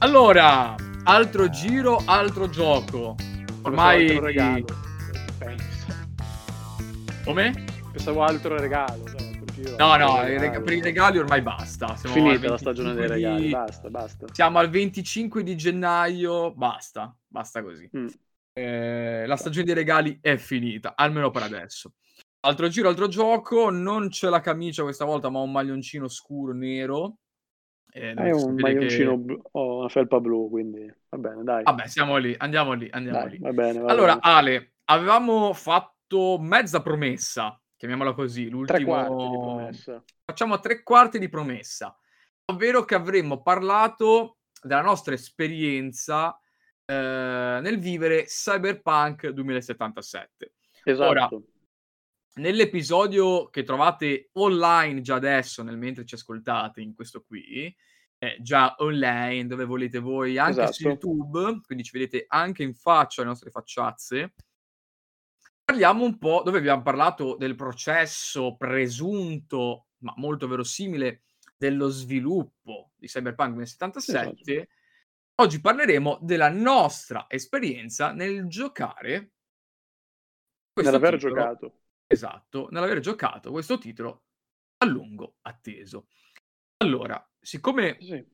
Allora, altro giro, altro gioco. Ormai... Altro regalo. Come? Pensavo altro regalo. cioè, No, no, i regalo. rega- per i regali ormai basta. Siamo Finita la stagione dei 25 regali. di- Basta, basta. Siamo al 25 di gennaio, basta, basta così. Mm. Eh, la stagione dei regali è finita, almeno per adesso. Altro giro, altro gioco, non c'è la camicia questa volta, ma un maglioncino scuro nero. Eh, È un maglioncino che- blu, o una felpa blu, quindi va bene, dai. Vabbè, siamo lì, andiamo lì, andiamo Dai, lì. va bene, va Allora, bene. Ale, avevamo fatto mezza promessa, chiamiamola così, l'ultimo... Facciamo tre quarti di promessa, ovvero che avremmo parlato della nostra esperienza eh, nel vivere Cyberpunk 2077. Esatto. Nell'episodio che trovate online già adesso, nel mentre ci ascoltate in questo qui, è già online dove volete voi, anche su Esatto. YouTube, quindi ci vedete anche in faccia le nostre facciazze. Parliamo un po' dove abbiamo parlato del processo presunto, ma molto verosimile, dello sviluppo di Cyberpunk 2077. Oggi parleremo della nostra esperienza nel giocare Nell'aver titolo. giocato. Esatto, nell'aver giocato questo titolo a lungo atteso. Allora, siccome Sì.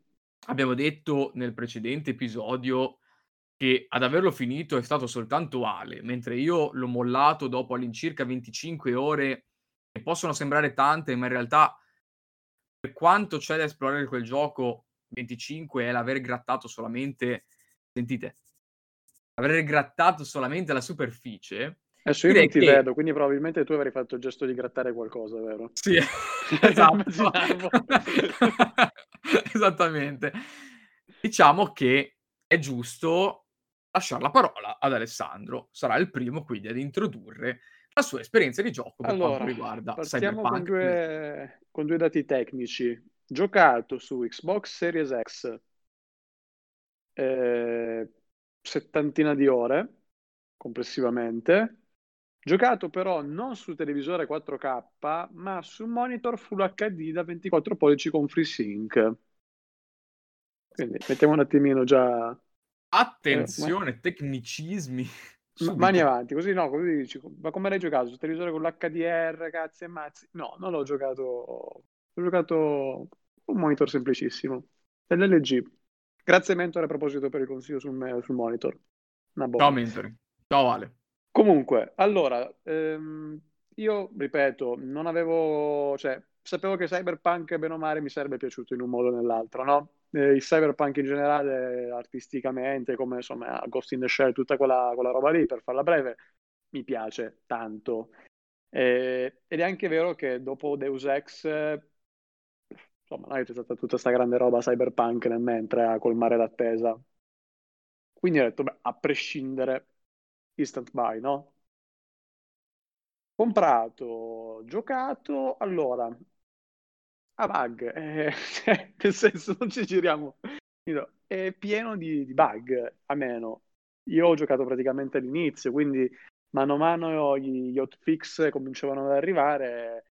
abbiamo detto nel precedente episodio che ad averlo finito è stato soltanto Ale, mentre io l'ho mollato dopo all'incirca 25 ore, che possono sembrare tante, ma in realtà per quanto c'è da esplorare quel gioco, 25 è l'aver grattato solamente, sentite, aver grattato solamente la superficie. Adesso io Direi non ti che- vedo, quindi probabilmente tu avrai fatto il gesto di grattare qualcosa, vero? Sì, esatto. Immaginavo. Esattamente. Diciamo che è giusto lasciare la parola ad Alessandro. Sarà il primo quindi ad introdurre la sua esperienza di gioco per Allora, quanto riguarda partiamo con Cyberpunk. due, con due dati tecnici. Giocato su Xbox Series X eh, settantina di ore complessivamente. Giocato però non su televisore 4K, ma su monitor Full HD da 24 pollici con FreeSync. Quindi mettiamo un attimino già Attenzione, tecnicismi. Ma- Subito. Mani avanti, così no, così dici, ma come l'hai giocato? Su televisore con l'HDR, cazzi e mazzi? No, non l'ho giocato, ho giocato un monitor semplicissimo, dell'LG. Grazie Mentore a proposito per il consiglio sul, sul monitor. Ciao mentore. Ciao Ale. Comunque, allora, ehm, io ripeto, non avevo, cioè, sapevo che Cyberpunk, bene o male, mi sarebbe piaciuto in un modo o nell'altro, no? Eh, il Cyberpunk in generale, artisticamente, come insomma Ghost in the Shell, tutta quella, quella roba lì, per farla breve, mi piace tanto. Eh, ed è anche vero che dopo Deus Ex, eh, insomma, che c'è stata tutta questa grande roba Cyberpunk nel mentre a colmare l'attesa. Quindi ho detto, beh, a prescindere instant buy, no? Comprato, giocato, allora, a bug, eh, cioè, nel senso non ci giriamo, è pieno di, di bug, a meno. Io ho giocato praticamente all'inizio, quindi mano a mano gli, gli hotfix cominciavano ad arrivare.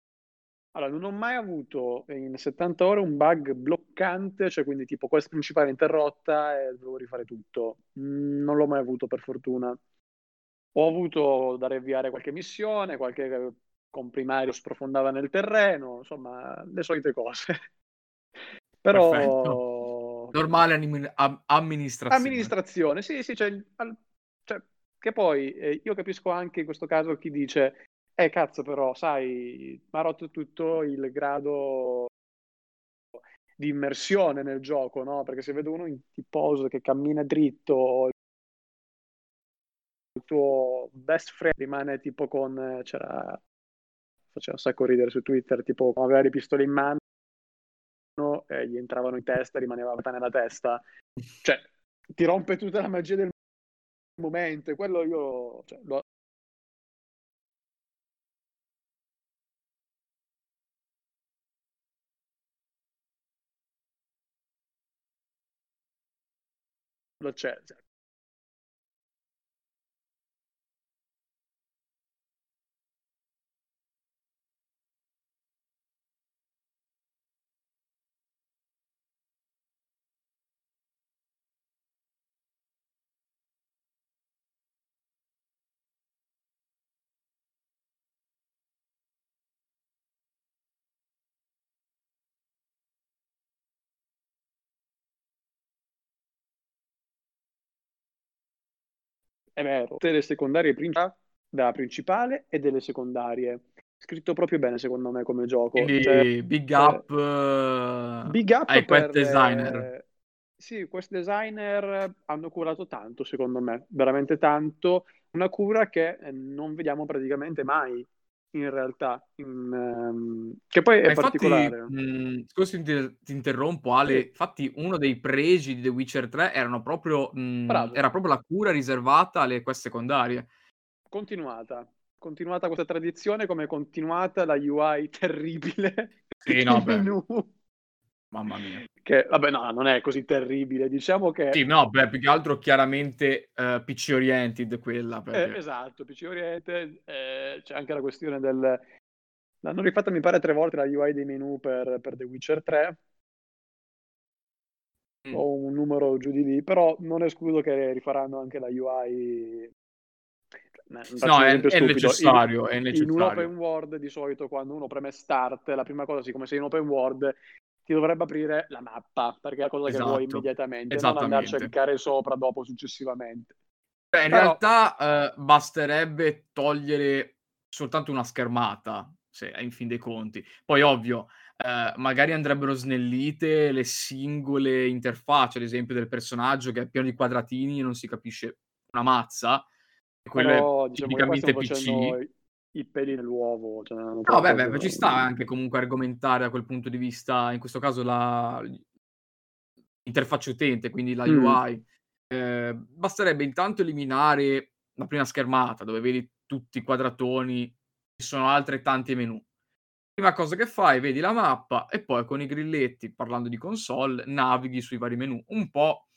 Allora, non ho mai avuto in 70 ore un bug bloccante, cioè quindi tipo questa principale interrotta e dovevo rifare tutto. Mm, Non l'ho mai avuto per fortuna. Ho avuto da riavviare qualche missione, qualche comprimario sprofondava nel terreno, insomma, le solite cose. Però Perfetto. Normale anim- am- amministrazione. amministrazione, sì, sì, cioè, al- cioè, che poi eh, io capisco anche in questo caso chi dice, eh cazzo però, sai, mi ha rotto tutto il grado di immersione nel gioco, no? Perché se vedo uno in T-pose che cammina dritto, tuo best friend rimane tipo con, eh, c'era, faceva un sacco ridere su Twitter, tipo aveva le pistole in mano e gli entravano in testa rimaneva fatta nella testa. Cioè, ti rompe tutta la magia del momento, quello io cioè, lo c'è. È vero, delle secondarie principali, della principale e delle secondarie. Scritto proprio bene, secondo me, come gioco. Quindi Cioè, big eh, up, eh, big up ai quest per... designer. eh, sì, quest designer hanno curato tanto, secondo me, veramente tanto. Una cura che eh, non vediamo praticamente mai, in realtà. In, ehm, Che poi è infatti, particolare. mh, scusa se ti, ti interrompo Ale, Sì, infatti uno dei pregi di The Witcher 3 erano proprio, mh, era proprio la cura riservata alle quest secondarie. Continuata. Continuata questa tradizione, come continuata la UI terribile Sì, no, beh. Mamma mia. Che, vabbè, no, non è così terribile. Diciamo che Sì, no, beh, più che altro chiaramente eh, PC oriented quella, Eh, perché... esatto, PC Oriented, eh, c'è anche la questione del... L'hanno rifatta mi pare tre volte la UI dei menu per, per The Witcher 3, Mm. o un numero giù di lì, però non escludo che rifaranno anche la UI... Eh, No, è, è necessario, è In, in un necessario. open world di solito quando uno preme start, la prima cosa, siccome sei in open world, ti dovrebbe aprire la mappa, perché è la cosa che vuoi Esatto, immediatamente, non andare a cercare sopra dopo successivamente. Beh, in Però, realtà eh, basterebbe togliere soltanto una schermata, se in fin dei conti. Poi, ovvio, eh, magari andrebbero snellite le singole interfacce, ad esempio del personaggio che è pieno di quadratini e non si capisce una mazza. Quello è però diciamo tipicamente facendo PC. i, i peli nell'uovo, cioè No, beh, beh, ci sta anche comunque argomentare da quel punto di vista, in questo caso la interfaccia utente, quindi la Mm. UI. Eh, basterebbe intanto eliminare la prima schermata dove vedi tutti i quadratoni, ci sono altrettanti menu. Prima cosa che fai, vedi la mappa e poi con i grilletti, parlando di console, navighi sui vari menu, un po'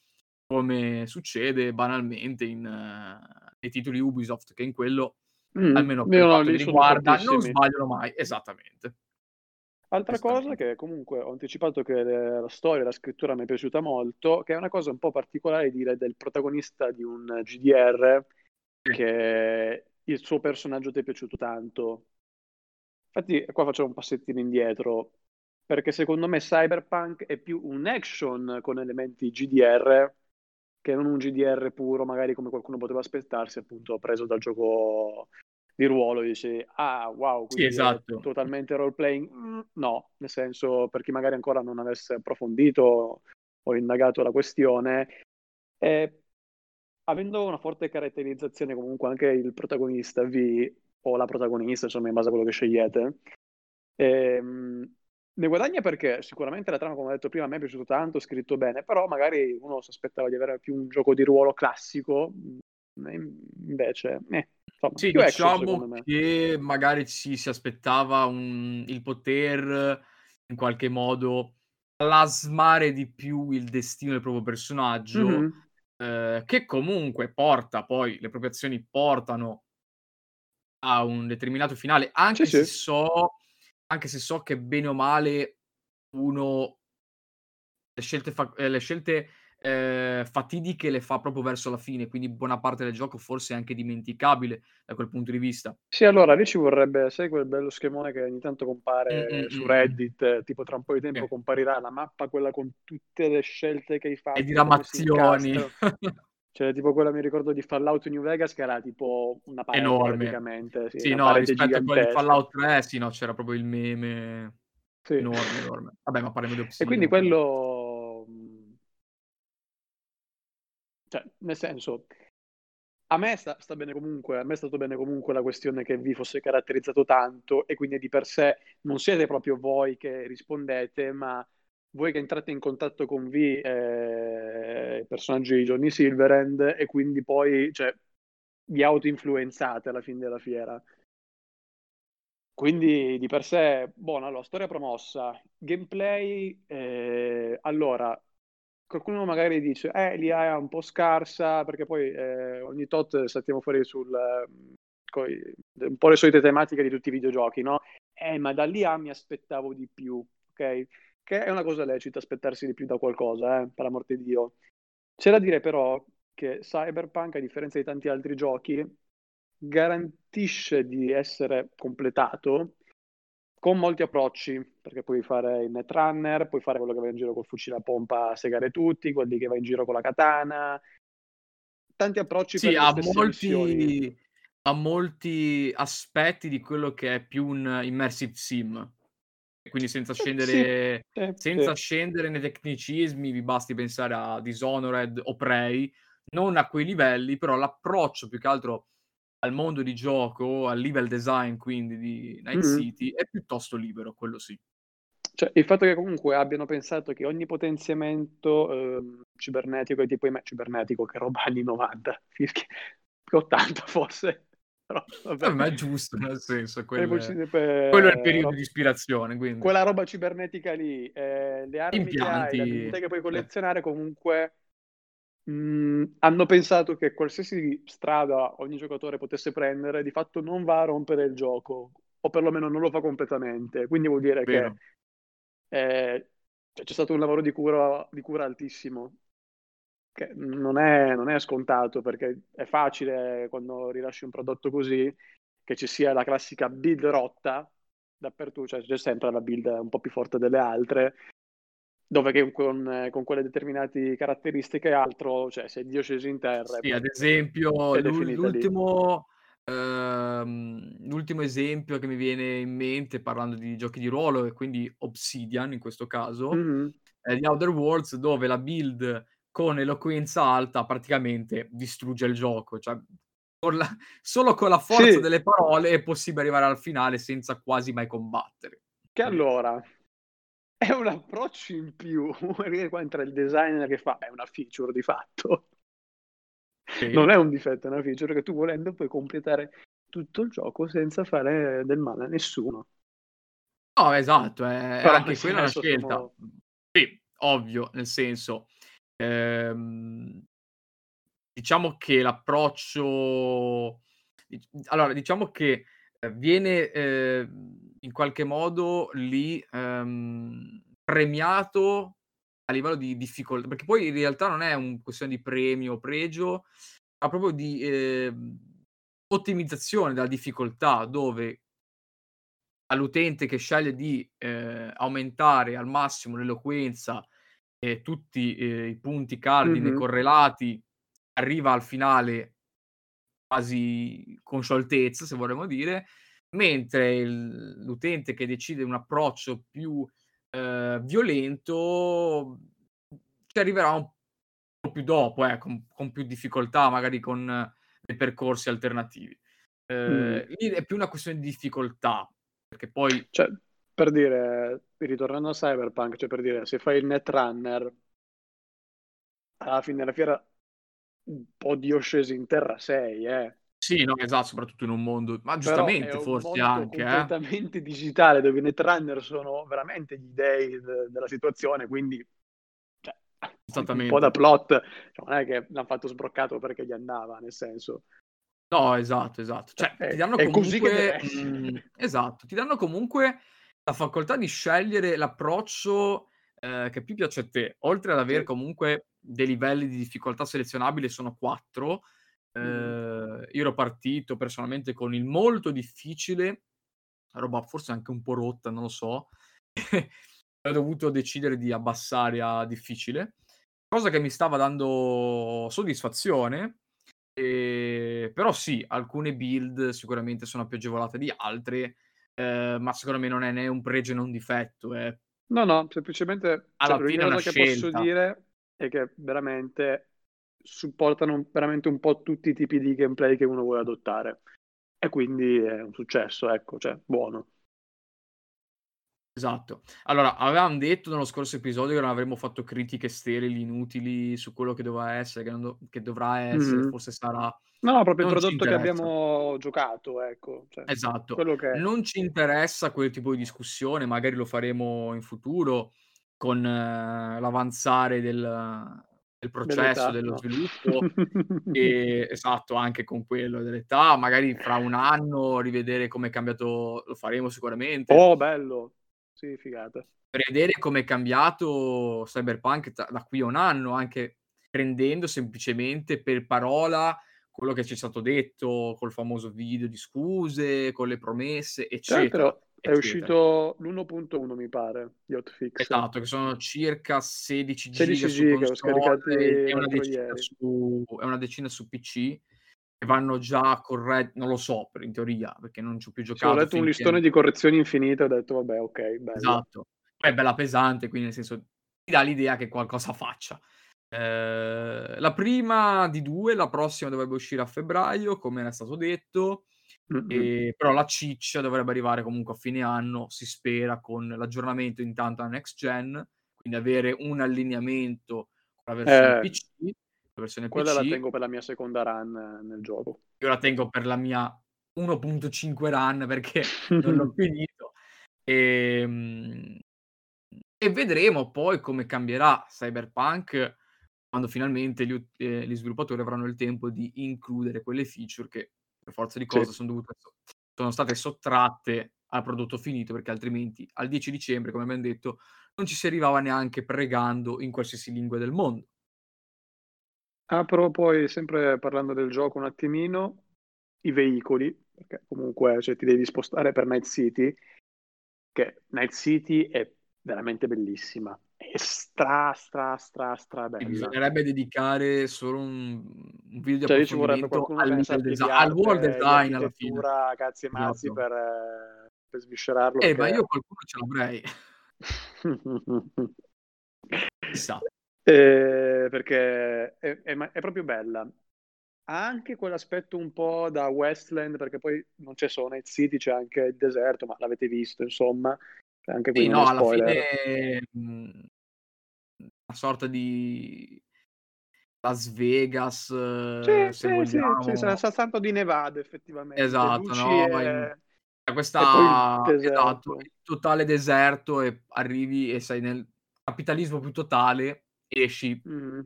come succede banalmente in, eh, nei titoli Ubisoft, che in quello, Mm. almeno per no, quanto mi riguarda, non sbagliano mai. Esattamente. Altra cosa che comunque ho anticipato che la storia e la scrittura mi è piaciuta molto, che è una cosa un po' particolare dire del protagonista di un GDR, che il suo personaggio ti è piaciuto tanto. Infatti qua facciamo un passettino indietro, perché secondo me Cyberpunk è più un action con elementi GDR che non un GDR puro, magari come qualcuno poteva aspettarsi, appunto preso dal gioco di ruolo, dici, ah wow, Sì, esatto. totalmente role playing. Mm, no, nel senso, per chi magari ancora non avesse approfondito o indagato la questione, eh, avendo una forte caratterizzazione comunque anche il protagonista V o la protagonista, insomma, in base a quello che scegliete, ehm, ne guadagna perché sicuramente la trama, come ho detto prima, a me è piaciuto tanto, scritto bene, però magari uno si aspettava di avere più un gioco di ruolo classico, e invece, eh, insomma, Sì, action diciamo che magari ci si aspettava un il poter in qualche modo plasmare di più il destino del proprio personaggio, Mhm. ehm, che comunque porta poi le proprie azioni portano a un determinato finale, Sì, anche se sì. so anche se so che bene o male uno le scelte fa ehm, le scelte, ehm, fatidiche le fa proprio verso la fine, quindi buona parte del gioco forse è anche dimenticabile da quel punto di vista. Sì, allora lì ci vorrebbe, sai quel bello schemone che ogni tanto compare mh, su mh, mh. Reddit, tipo tra un po' di tempo Sì. comparirà la mappa, quella con tutte le scelte che hai E fatto, si diramazioni. Cioè, tipo quella mi ricordo di Fallout New Vegas che era tipo una parete Enorme. praticamente, sì, Sì, no, rispetto a quella di. Fallout 3, sì, no, c'era proprio il meme Sì. enorme, enorme. Vabbè, ma parliamo di E quindi Obsidian, quindi quello... mh, Cioè, nel senso, a me sta, sta bene comunque, a me è stato bene comunque la questione che vi fosse caratterizzato tanto e quindi di per sé non siete proprio voi che rispondete, ma voi che entrate in contatto con V, eh, il personaggio di Johnny Silverhand, e quindi poi cioè, vi auto-influenzate alla fine della fiera. Quindi di per sé, buona, allora, storia promossa, gameplay, eh, allora, qualcuno magari dice, eh, l'IA è un po' scarsa, perché poi eh, ogni tot saltiamo fuori sul, eh, coi- un po' le solite tematiche di tutti i videogiochi, no? Eh, ma dall'IA mi aspettavo di più, ok? Che è una cosa lecita aspettarsi di più da qualcosa, eh, per l'amor di Dio. C'è da dire però che Cyberpunk, a differenza di tanti altri giochi, garantisce di essere completato con molti approcci, perché puoi fare il netrunner, puoi fare quello che va in giro col fucile a pompa a segare tutti, quelli che va in giro con la katana, tanti approcci Sì, ha molti ha molti aspetti di quello che è più un immersive sim. Quindi senza Eh, sì, scendere sì, senza sì. scendere nei tecnicismi, vi basti pensare a Dishonored o Prey, non a quei livelli, però l'approccio più che altro al mondo di gioco, al level design quindi di Night Mh-mh. City, è piuttosto libero, quello sì. Cioè, il fatto che comunque abbiano pensato che ogni potenziamento, uhm, cibernetico è tipo cibernetico, che roba anni '90, fischi 80 forse, però Eh, vabbè. ma è giusto, nel senso, E poi quel ci quello è il pe periodo ro di ispirazione, quindi. quella roba cibernetica lì, ehm, le armi che hai, le Impianti, che puoi collezionare comunque, mhmm, hanno pensato che qualsiasi strada ogni giocatore potesse prendere, di fatto non va a rompere il gioco, o perlomeno non lo fa completamente. Quindi vuol dire che, Vero. ehm, cioè c'è stato un lavoro di cura di cura altissimo, che non è non è scontato, perché è facile quando rilasci un prodotto così, che ci sia la classica build rotta dappertu cioè c'è sempre la build un po' più forte delle altre, dove che con con quelle determinati caratteristiche e altro, cioè se Dio scese in terra Sì, ad esempio l'ultimo ehm, l'ultimo esempio che mi viene in mente parlando di giochi di ruolo e quindi Obsidian in questo caso, Mh-mh. è The Outer Worlds dove la build con eloquenza alta praticamente distrugge il gioco, cioè con la solo con la forza Sì. delle parole è possibile arrivare al finale senza quasi mai combattere. Che allora è un approccio in più, perché qua entra il designer che fa è una feature di fatto. Sì. Non è un difetto, è una feature che tu volendo puoi completare tutto il gioco senza fare del male a nessuno. No, esatto, è Però anche quella una senso scelta. Mhmm, sì, ovvio, nel senso, ehm diciamo che l'approccio allora diciamo che, ehm, viene, ehm, in qualche modo lì, ehm, premiato a livello di difficol perché poi in realtà non è un questione di premio o pregio, ma proprio di, ehm, ottimizzazione della difficoltà dove all'utente che sceglie di, ehm, aumentare al massimo l'eloquenza e tutti, ehm, i punti cardine Mh-mh. correlati, arriva al finale quasi con scioltezza, se vorremmo dire, mentre il l'utente che decide un approccio più, ehm, violento, ci arriverà un po' più dopo, ecco, con con più difficoltà, magari con dei percorsi alternativi. Ehm, lì è più una questione di difficoltà, perché poi Cioè, per dire, ritornando a Cyberpunk, cioè per dire, se fai il netrunner alla fine della fiera un po' Dio sceso in terra sei, eh. Sì, no, esatto, soprattutto in un mondo ma Però è giustamente un forse mondo anche, eh. completamente digitale, dove i netrunner sono veramente gli dei de della situazione, quindi cioè un po' da plot, cioè non è che l'han fatto sbroccato perché gli andava, nel senso No, esatto, esatto. cioè Cioè, ti è danno è così che deve comunque essere. mhmm, esatto, ti danno comunque la facoltà di scegliere l'approccio, ehm, che più piace a te. Oltre ad aver Sì. comunque dei livelli di difficoltà selezionabili, sono 4, Mh-mh. ehm, io ero partito personalmente con il molto difficile, roba forse anche un po' rotta, non lo so, ho dovuto decidere di abbassare a difficile, cosa che mi stava dando soddisfazione, ehm, però sì, alcune build sicuramente sono più agevolate di altre, ehm, ma secondo me non è né un pregio né un difetto, è No, no, semplicemente cioè alla fine l'unica è una cosa che posso scelta. dire è che veramente supportano veramente un po' tutti i tipi di gameplay che uno vuole adottare. E quindi è un successo, ecco, cioè buono. Esatto. Allora, avevam detto nello scorso episodio che non avremmo fatto critiche sterili, inutili su quello che doveva essere, che do che dovrà essere, Mh-mh. forse sarà. No, proprio il Non ci prodotto che abbiamo giocato, ecco, cioè Esatto. Non ci interessa quel tipo di discussione, magari lo faremo in futuro con l'avanzare del del processo, dello sviluppo, ehm, esatto, anche con quello dell'età, magari fra 1 anno rivedere come è cambiato lo faremo sicuramente. Oh, bello. Sì, figata. Vedere come è cambiato Cyberpunk da da qui a 1 anno, anche prendendo semplicemente per parola quello che ci è stato detto col famoso video di scuse, con le promesse, eccetera. l'altro è uscito l'1.1 mi pare di Hotfix. Esatto, che sono circa 16 16 giga, scaricati e una, su, è una decina su PC e vanno già corretti, non lo so per, in teoria, perché non ci ho più giocato. Sì, ho letto un listone di correzioni infinite e ho detto vabbè ok, bello. Esatto, è bella pesante, quindi nel senso ti dà l'idea che qualcosa faccia. Eh, la prima di due, la prossima dovrebbe uscire a febbraio, come era stato detto. E, però la ciccia dovrebbe arrivare comunque a fine anno, si spera, con l'aggiornamento intanto a next gen, quindi avere un allineamento con la versione eh, PC. La versione quella PC. la tengo per la mia seconda run nel gioco. Io la tengo per la mia 1.5 run perché non l'ho finito. E, ehm, e vedremo poi come cambierà Cyberpunk quando finalmente gli, eh, gli sviluppatori avranno il tempo di includere quelle feature che per forza di cose sì. sono, dovute, sono state sottratte al prodotto finito perché altrimenti al 10 dicembre, come abbiamo detto, non ci si arrivava neanche pregando in qualsiasi lingua del mondo. Apro poi, sempre parlando del gioco un attimino, i veicoli, perché comunque cioè, ti devi spostare per Night City, che Night City è veramente bellissima stra, stra, stra, stra bella. bisognerebbe dedicare solo un, un video cioè, ci vorrebbe qualcuno al, design, al world design alla fine. cazzi e mazzi per, eh, per sviscerarlo. Eh, perché... ma io qualcuno ce l'avrei. Chissà. Eh, perché è, è, è, proprio bella. Ha anche quell'aspetto un po' da Westland, perché poi non c'è solo Night City, c'è anche il deserto, ma l'avete visto, insomma. Anche qui sì, no, alla fine mh, una sorta di Las Vegas, sì, se sì, vogliamo. Sì, sì, sa tanto di Nevada effettivamente. Esatto, no? E... In... Questa... Esatto, totale deserto e arrivi e sei nel capitalismo più totale, esci mm.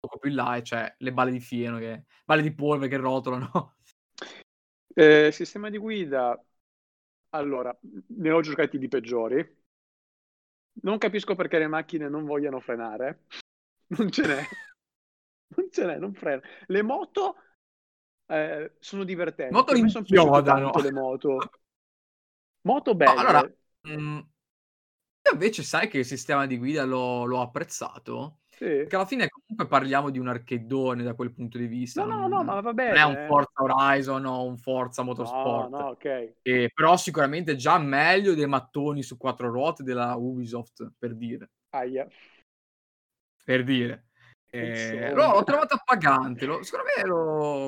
poco più in là e c'è le balle di fieno, che... balle di polvere che rotolano. Eh, sistema di guida, allora, ne ho giocati di peggiori. Non capisco perché le macchine non vogliano frenare. Non ce n'è. Non ce n'è, non frena. Le moto eh, sono divertenti. Moto inchiodano. le moto. Moto belle. No, allora, mh, mm, invece sai che il sistema di guida l'ho, l'ho apprezzato? Sì. Perché alla fine comunque parliamo di un archeddone da quel punto di vista. No, no, no, ma va bene. Non è un Forza Horizon o un Forza Motorsport. No, no, ok. E, però sicuramente già meglio dei mattoni su quattro ruote della Ubisoft, per dire. Aia. Per dire. Eh, l'ho, l'ho trovato appagante, lo, secondo me lo...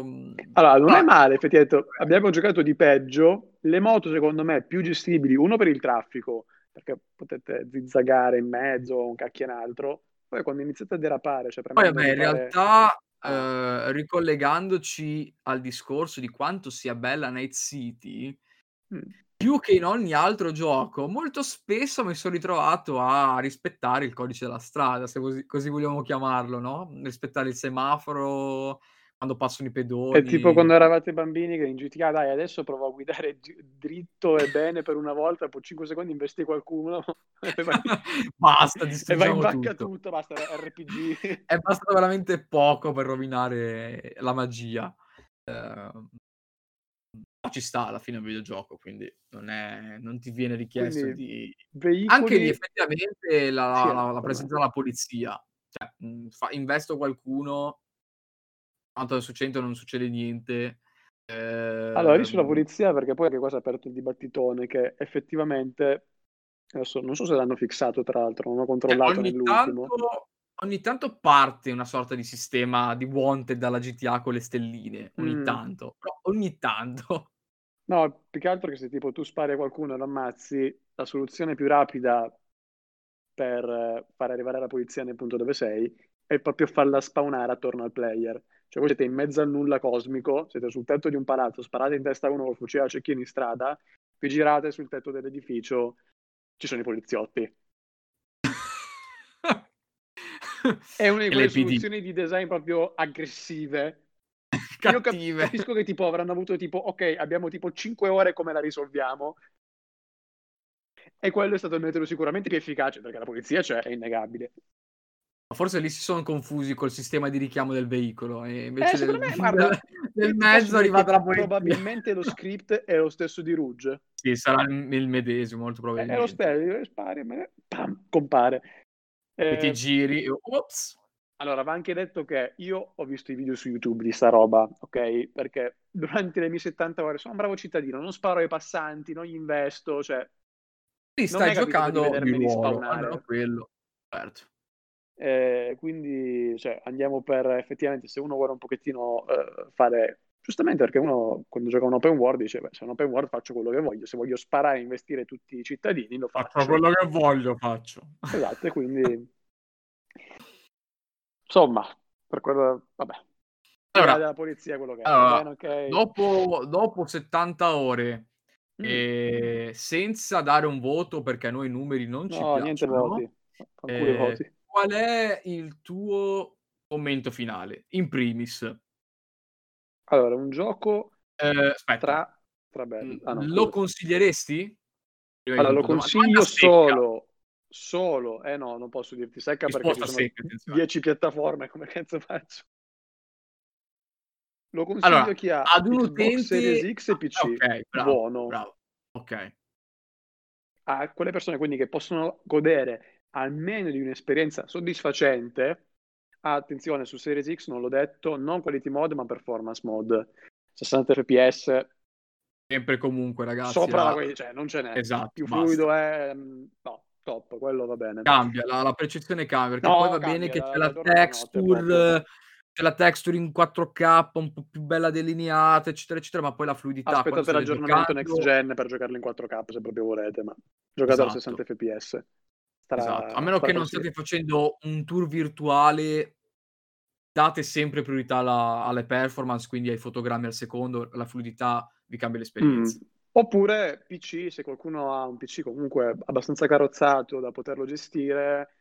Allora, non ah. è male, effettivamente. Abbiamo giocato di peggio. Le moto, secondo me, più gestibili, uno per il traffico, perché potete zizzagare in mezzo, un cacchio in altro poi quando iniziate a derapare, cioè Poi vabbè, in realtà eh, ricollegandoci al discorso di quanto sia bella Night City, mm. più che in ogni altro gioco, molto spesso mi sono ritrovato a rispettare il codice della strada, se così, così vogliamo chiamarlo, no? Rispettare il semaforo, quando passano i pedoni. È tipo quando eravate bambini che in GTA, dai, adesso provo a guidare dritto e bene per una volta, poi 5 secondi investi qualcuno e vai, basta, e vai in banca tutto. tutto, basta RPG. È bastato veramente poco per rovinare la magia. Uh, ci sta alla fine il videogioco, quindi non, è, non ti viene richiesto quindi, di... Veicoli... Anche lì effettivamente la, sì, la, la presenza della polizia. Cioè, fa, investo qualcuno tanto su 100 non succede niente. Eh... Allora, lì sulla ehm polizia, perché poi anche qua si è aperto il dibattitone che effettivamente, adesso non so se l'hanno fissato tra l'altro, non ho controllato eh, ogni nell'ultimo. Tanto, ogni tanto parte una sorta di sistema di wanted dalla GTA con le stelline, ogni mm. tanto, però ogni tanto. No, più che altro che se tipo tu spari a qualcuno e lo ammazzi, la soluzione più rapida per far arrivare la polizia nel punto dove sei è proprio farla spawnare attorno al player. Cioè voi siete in mezzo al nulla cosmico, siete sul tetto di un palazzo, sparate in testa a uno col fucile a cecchino in strada, vi girate sul tetto dell'edificio, ci sono i poliziotti. È una di quelle soluzioni di design proprio aggressive. Cattive. Io capisco che tipo avranno avuto tipo, ok, abbiamo tipo 5 ore come la risolviamo. E quello è stato il metodo sicuramente più efficace perché la polizia c'è, è innegabile. Forse lì si sono confusi col sistema di richiamo del veicolo e Eh, invece del secondo me, guarda, del del mezzo è che arrivata la polizia. probabilmente lo script è lo stesso di Rouge. Sì, sarà il medesimo, molto È è lo probabilmente. stesso, spari, ma pam, compare. E ti Ehm giri ops! Allora, va anche detto che io ho visto i video su YouTube di sta roba, ok? Perché durante le mie 70 ore sono un bravo cittadino, non sparo ai passanti, non gli investo, cioè Sì, stai giocando di ruolo, quello, certo. Ehm, quindi, cioè, andiamo per effettivamente se uno vuole un pochettino, uhm, fare giustamente perché uno quando gioca un open world dice: "Beh, se è un open world faccio quello che voglio, se voglio sparare e investire tutti i cittadini lo Faccio faccio". quello che voglio, faccio. Esatto, e quindi insomma, per quello vabbè. Allora della polizia quello che è, allora, bene, okay? dopo dopo 70 ore, Mh. ehm, senza dare un voto perché a noi i numeri non ci No, niente piacciono, voti. Fa qual è il tuo commento finale? In primis. Allora, un gioco aspetta. tra tra belli. Mhmm, Ah no, lo consiglieresti? Allora, lo consiglio solo solo eh no, non posso dirti secca perché ci Risposta sono secca, attenzione. 10 piattaforme, come cazzo faccio? Lo consiglio Allora, a chi ha ad un Xbox Series utente X e PC. okay, bravo, Buono. bravo. Okay. A quelle persone quindi che possono godere almeno di un'esperienza soddisfacente, attenzione su Series X non l'ho detto, non quality mode ma performance mode. 60 fps Sempre comunque ragazzi sopra la la cioè non ce n'è. esatto, Più basta. fluido è mhmm, no, top, quello va bene. Cambia, la la percezione cambia, perché poi No, va bene cambia, che c'è da la proprio. texture c'è la texture in 4K un po' più bella delineata, eccetera, eccetera, ma poi la fluidità Aspettate l'aggiornamento next giocando gen per giocarlo in 4K se proprio volete, ma giocate a Esatto. 60 fps. Esatto, Starà a meno che non state facendo un tour virtuale, date sempre priorità alla alle performance, quindi ai fotogrammi al secondo, la fluidità vi cambia l'esperienza. Oppure PC, se qualcuno ha un PC comunque abbastanza carrozzato da poterlo gestire,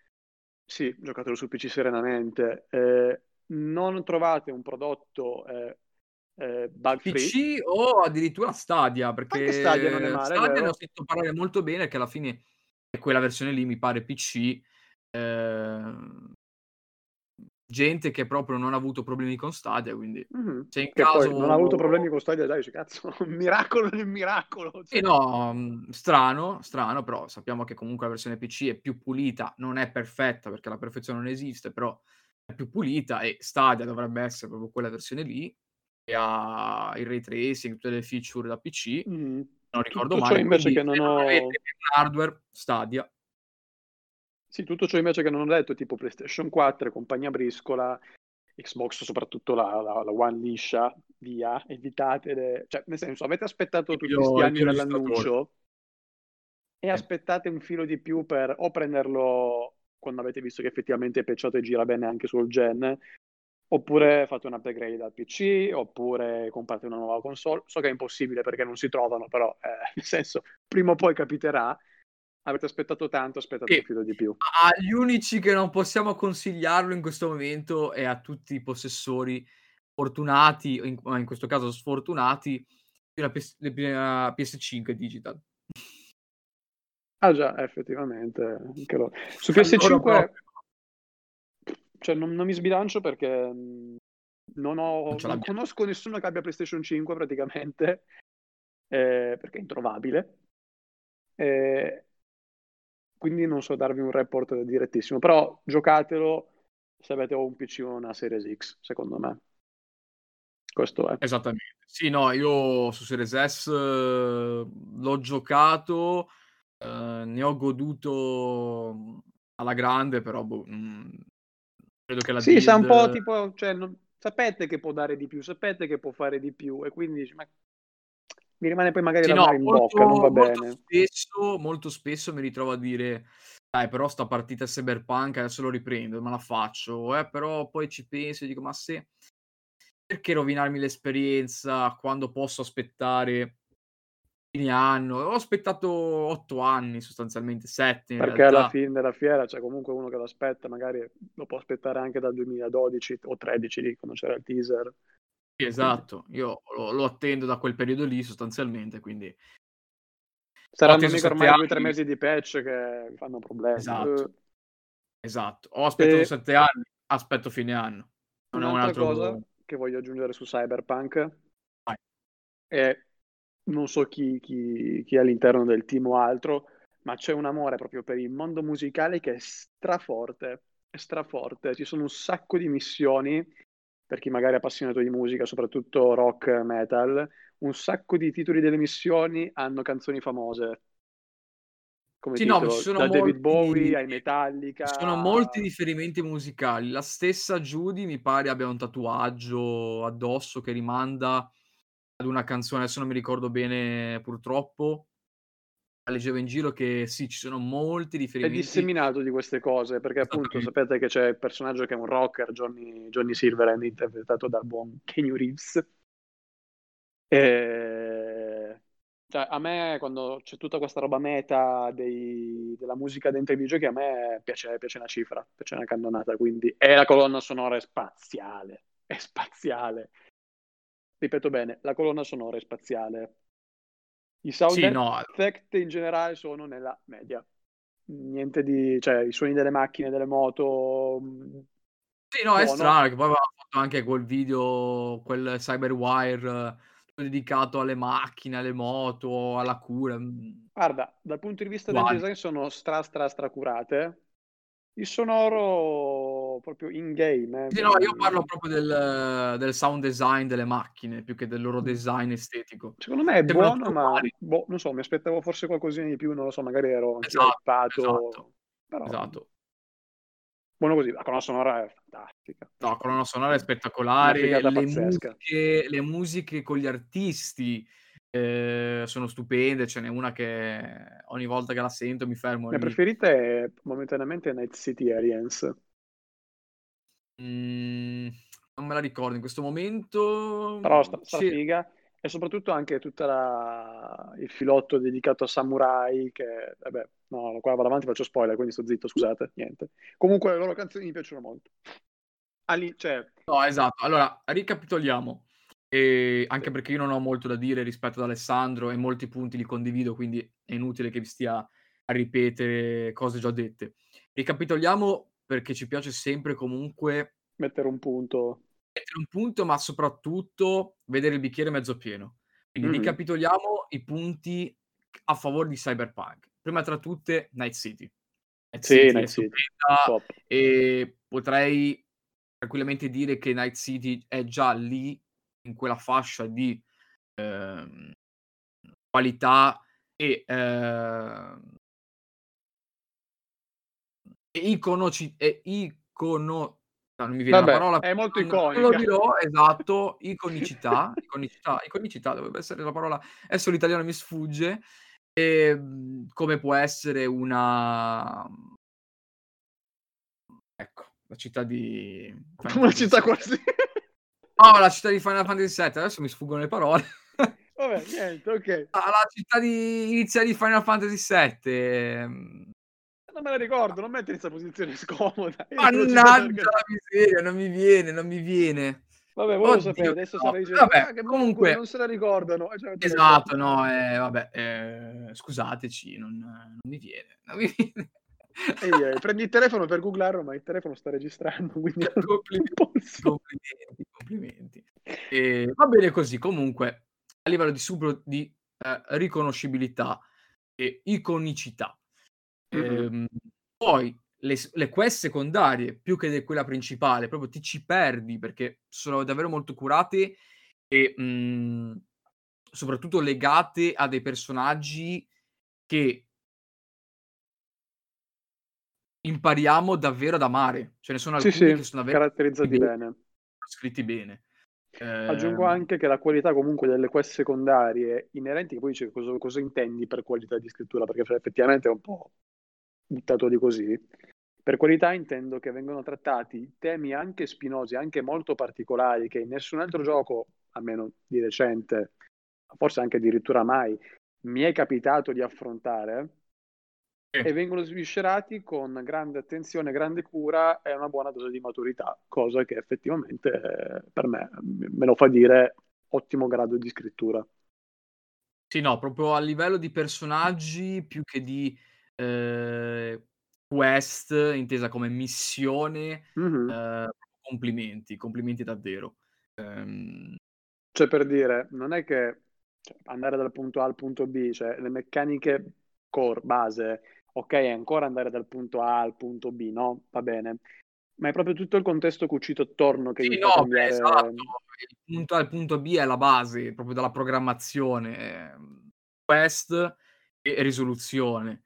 sì, giocatelo su PC serenamente. Ehm, non trovate un prodotto, ehm, ehm, bug free PC o addirittura Stadia, Anche Stadia non è perché male, Stadia ne ho sentito parlare molto bene, che alla fine è quella versione lì, mi pare PC, ehm gente che proprio non ha avuto problemi con Stadia, quindi Mh-mh. se in Che poi non ha avuto caso problemi con Stadia dici: "Cazzo, miracolo nel miracolo", Sì, cioè no, mhmm, strano, strano, però sappiamo che comunque la versione PC è più pulita, non è perfetta perché la perfezione non esiste, però è più pulita e Stadia dovrebbe essere proprio quella versione lì, che ha il ray tracing, tutte le feature da PC, Mh-mh. Non ricordo Tutto ciò male, invece che non ho l'hardware, Stadia. Sì, tutto ciò invece che non ho detto, tipo PlayStation 4 e compagnia briscola, Xbox soprattutto la la la One liscia, via, evitatele cioè nel senso avete aspettato tutti 'sti mio il anni dall'annuncio e Sì. aspettate un filo di più per o prenderlo quando avete visto che effettivamente è patchato e gira bene anche sul gen, oppure fate un upgrade al PC, oppure comprate una nuova console. So che è impossibile perché non si trovano, però, ehm, nel senso, prima o poi capiterà. Avete aspettato tanto, aspettate un filo di più. agli unici che non possiamo consigliarlo in questo momento è a tutti i possessori fortunati in ma in questo caso sfortunati della PS della PS5 digital. Ah già, effettivamente. Su A loro PS5 proprio. Cioè non non mi sbilancio perché, non Non ho non l'abbiamo. conosco nessuno che abbia PlayStation 5 praticamente, ehm, perché è introvabile. Ehm quindi non so darvi un report direttissimo, però giocatelo se avete o un PC o una Series X, secondo me. Questo è. Esattamente. Sì, no, io su Series S l'ho giocato, ehm, ne ho goduto, alla grande, però boh, credo che la Sì, sa un po' build tipo cioè non sapete che può dare di più, sapete che può fare di più e quindi dici: "Ma" mi rimane poi magari Sì, no, l'amaro in molto bocca, non va molto bene. spesso molto spesso mi ritrovo a dire: "Dai, però sta partita Cyberpunk adesso lo riprendo, me la faccio, eh, però poi ci penso e dico: "Ma se" perché rovinarmi l'esperienza quando posso aspettare anno?" Ho aspettato 8 anni sostanzialmente, 7 in Perché alla realtà. fin della fiera c'è comunque uno che lo aspetta, magari lo può aspettare anche dal 2012 o 13 lì, quando c'era il teaser. Sì, esatto. Io lo lo attendo da quel periodo lì sostanzialmente, quindi Saranno mica 7 ormai 2, 3 anni mesi di patch che fanno problemi. Esatto. Uh. Esatto. Ho aspettato E 7 anni, aspetto fine anno. Non è un un'altra cosa altro che voglio aggiungere su Cyberpunk Vai. è non so chi, chi, chi è all'interno del team o altro, ma c'è un amore proprio per il mondo musicale che è straforte, è straforte. Ci sono un sacco di missioni, per chi magari è appassionato di musica, soprattutto rock, metal, un sacco di titoli delle missioni hanno canzoni famose. Come Sì, no, titolo, ci sono da David Bowie molti ai Metallica. ci sono molti riferimenti musicali. La stessa Judy mi pare abbia un tatuaggio addosso che rimanda ad una canzone, adesso non mi ricordo bene purtroppo. Leggevo in giro che sì, ci sono molti È riferimenti disseminato di queste cose, perché appunto sapete che c'è il personaggio che è un rocker, Johnny, Johnny Silverhand, interpretato dal buon Keanu Reeves. E... Cioè, a me, quando c'è tutta questa roba meta dei- della musica dentro i videogiochi, a me piace, piace una cifra, piace una cannonata, quindi... E la colonna sonora è spaziale, è spaziale. Ripeto bene, la colonna sonora è spaziale. I sound Sì, no, effect in generale sono nella media. Niente di... cioè, i suoni delle macchine, delle moto... mh, sì, no, è buono. strano che poi aveva fatto anche quel video, quel Cyberwire eh, dedicato alle macchine, alle moto, alla cura. mhmm, Guarda, dal punto di vista del uguali. design sono stra stra stra curate. Il sonoro proprio in game, Sì, eh, no, io parlo proprio del del sound design delle macchine, più che del loro mm. design estetico. Secondo me è Sembrano buono, ma boh, non so, mi aspettavo forse qualcosina di più, non lo so, magari ero Esatto, esatto, però esatto. buono così. La colonna sonora è fantastica, No, la colonna sonora è spettacolare, le musiche le musiche con gli artisti, ehm, sono stupende, ce n'è una che ogni volta che la sento mi fermo Le lì. preferite momentaneamente Night City Aliens. Mhmm, non me la ricordo in questo momento, Però mhmm, stra, sì. strafiga e soprattutto anche tutta la... il filotto dedicato a samurai che, vabbè, no, qua vado avanti faccio spoiler, quindi sto zitto, scusate, niente. Comunque le loro canzoni mi piacciono molto. Ali, cioè, No, esatto. Allora, ricapitoliamo, sì, anche perché io non ho molto da dire rispetto ad Alessandro e molti punti li condivido, quindi è inutile che vi stia a ripetere cose già dette. Ricapitoliamo perché ci piace sempre comunque mettere un punto. mettere un punto, ma soprattutto vedere il bicchiere mezzo pieno. Quindi Mhm. ricapitoliamo i punti a favore di Cyberpunk. Prima tra tutte Night City. Night Sì, City Night City, e potrei tranquillamente dire che Night City è già lì, in quella fascia di, ehm, qualità e, ehm e iconoci e icono no, non mi viene la Vabbè, parola, è molto non lo iconica. dirò, esatto, iconicità, iconicità, iconicità dovrebbe essere la parola, adesso l'italiano mi sfugge, ehm, come può essere una ecco, la città di Una città quasi. No, la città di Final Fantasy VII, adesso mi sfuggono le parole. Vabbè, niente, ok. La la città di iniziale di Final Fantasy VII, Non me la ricordo, non mettere in 'sta posizione scomoda. Mannaggia la miseria, non mi viene, non mi viene. Vabbè, voi lo sapete, adesso no. starei dicendo, Vabbè, ah, che comunque non se la ricordano. E c'avete Esatto, no, ehm, vabbè, ehm, scusateci, non non mi viene, non mi viene. E direi, prendi il telefono per googlarlo, ma il telefono sta registrando, quindi Complimenti, complimenti, complimenti. Ehm, va bene così, comunque a livello di supro di, ehm, riconoscibilità e iconicità. Mh-mh. Ehm, poi le le quest secondarie, più che de quella principale, proprio ti ci perdi perché sono davvero molto curate e, mhmm, soprattutto legate a dei personaggi che impariamo davvero ad amare. Ce ne sono Sì, alcuni sì, che sono davvero caratterizzati bene, scritti bene. Aggiungo Ehm anche che la qualità comunque delle quest secondarie inerenti, che poi dice cosa, cosa intendi per qualità di scrittura, perché effettivamente è un po' buttato così. Per qualità intendo che vengono trattati temi anche spinosi, anche molto particolari, che in nessun altro gioco, almeno di recente, forse anche addirittura mai, mi è capitato di affrontare e vengono sviscerati con grande attenzione, grande cura e una buona dose di maturità, cosa che effettivamente per me me lo fa dire ottimo grado di scrittura. Sì, no, proprio a livello di personaggi più che di, ehm, quest intesa come missione, Mh-mh. ehm, complimenti, complimenti davvero. Ehm Cioè per dire, non è che cioè, andare dal punto A al punto B, cioè le meccaniche core, base, okay, è ancora andare dal punto A al punto B, no, va bene. Ma è proprio tutto il contesto cucito attorno che Sì, no, cambiare esatto. Il punto A al punto B è la base proprio della programmazione, ehm, quest e risoluzione.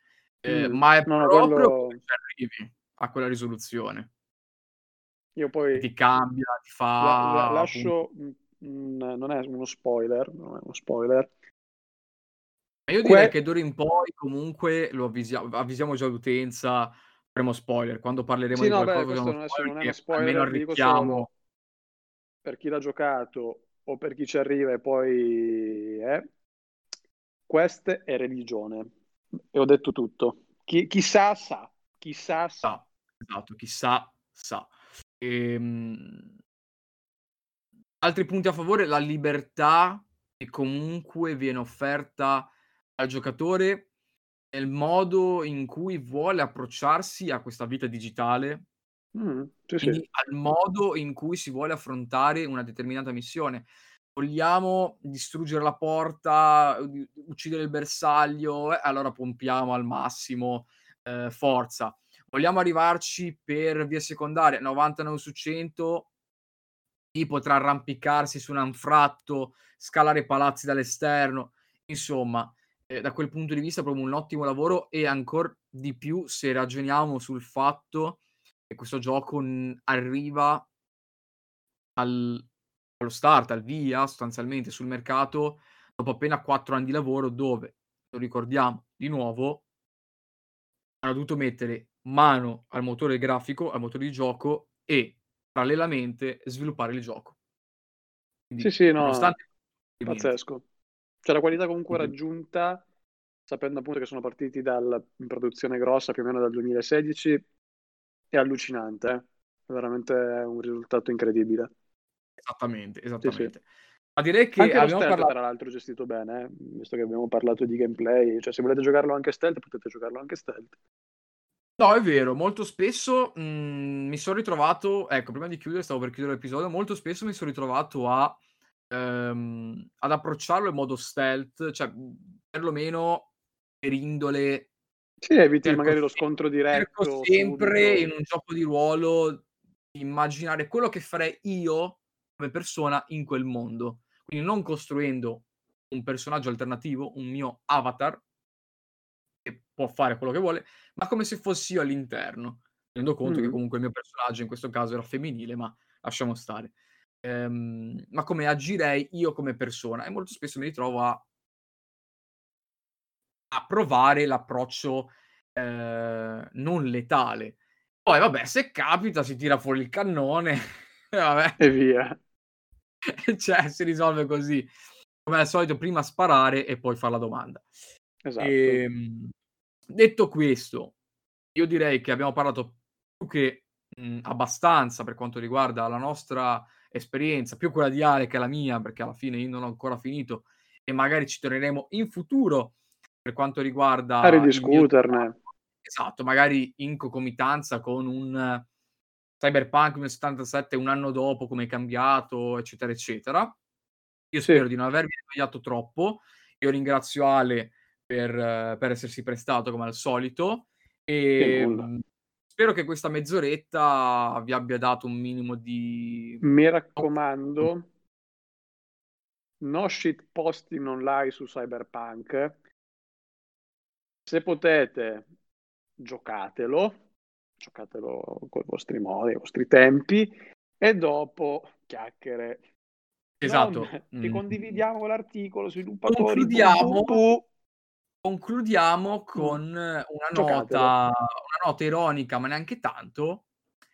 Mh. ma è No, proprio quello ci arrivi a quella risoluzione. Io Che poi ti cambia, ti la la fa appunto lascio mhmm, non è uno spoiler, non è uno spoiler. E io direi Que che d'ora in poi comunque lo avvisia avvisiamo già l'utenza, faremo spoiler. Quando parleremo Sì, di no, beh, qualcosa usiamo non adesso spoiler non è che almeno spoiler, dico arricchiamo per chi l'ha giocato o per chi ci arriva e poi eh, quest è religione. E ho detto tutto. Chi chi sa, sa. Chi sa, sa. Sa, esatto, chi sa. Ehm altri punti a favore, la libertà che comunque viene offerta al giocatore nel modo in cui vuole approcciarsi a questa vita digitale Mh-mh. Sì, sì. al modo in cui si vuole affrontare una determinata missione. Vogliamo distruggere la porta, uccidere il bersaglio, eh, allora pompiamo al massimo, ehm, forza. Vogliamo arrivarci per vie secondarie, 99 su 100 chi potrà arrampicarsi su un anfratto, scalare palazzi dall'esterno, insomma, ehm, da quel punto di vista proprio un ottimo lavoro e ancor di più se ragioniamo sul fatto che questo gioco, mhmm, arriva al allo start, al via sostanzialmente sul mercato dopo appena 4 anni di lavoro dove, lo ricordiamo di nuovo hanno dovuto mettere mano al motore grafico, al motore di gioco e parallelamente sviluppare il gioco. Sì, Quindi sì, no, nonostante pazzesco. Cioè la qualità comunque Compli raggiunta, sapendo appunto che sono partiti dal in produzione grossa più o meno dal 2016, è allucinante, eh. È veramente un risultato incredibile. Esattamente, Sì, sì. esattamente. Ma direi che Anche abbiamo stealth parla tra l'altro gestito bene, eh, visto che abbiamo parlato di gameplay, cioè se volete giocarlo anche stealth potete giocarlo anche stealth. No, è vero, molto spesso, mhmm, mi son ritrovato ecco, prima di chiudere, stavo per chiudere l'episodio, molto spesso mi son ritrovato a ehm, ad approcciarlo in modo stealth, cioè, mhmm, perlomeno per indole Sì, eviti cerco magari lo scontro cerco diretto sempre subito. in un gioco di ruolo immaginare quello che farei io come persona in quel mondo. Quindi non costruendo un personaggio alternativo, un mio avatar che può fare quello che vuole, ma come se fossi io all'interno. Tenendo conto che Mh-mh. comunque il mio personaggio in questo caso era femminile, ma lasciamo stare. Ehm, ma come agirei io come persona e molto spesso mi ritrovo a a provare l'approccio, ehm, non letale. Poi vabbè, se capita si tira fuori il cannone vabbè. E via. Cioè, si risolve così. Come al solito prima sparare e poi far la domanda. Esatto. Ehm, detto questo, io direi che abbiamo parlato più che, mhmm, abbastanza per quanto riguarda la nostra esperienza, più quella di Ale che la mia, perché alla fine io non ho ancora finito e magari ci torneremo in futuro per quanto A riguarda mio ridiscuterne. esatto, magari in concomitanza con un Cyberpunk 2077 1 anno dopo come è cambiato, eccetera, eccetera. Io Sì. spero di non avervi annoiato troppo. Io ringrazio Ale per per essersi prestato come al solito, nulla. ehm, spero che questa mezz'oretta vi abbia dato un minimo di Mi raccomando no shitposting online su Cyberpunk. Se potete giocatelo, giocatelo coi vostri modi, ai vostri tempi e dopo chiacchiere. Non Esatto, che mh. condividiamo l'articolo, sviluppatori pu, pu, Concludiamo pu. concludiamo Mh. con una nota una nota ironica, ma neanche tanto.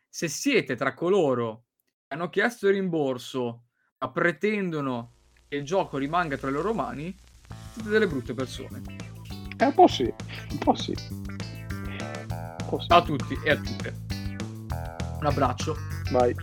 Se siete tra coloro che hanno chiesto il rimborso, ma pretendono che il gioco rimanga tra le loro mani, siete delle brutte persone. Eh, un po' sì, un po' sì. Ciao a tutti e a tutte. Un abbraccio. Vai.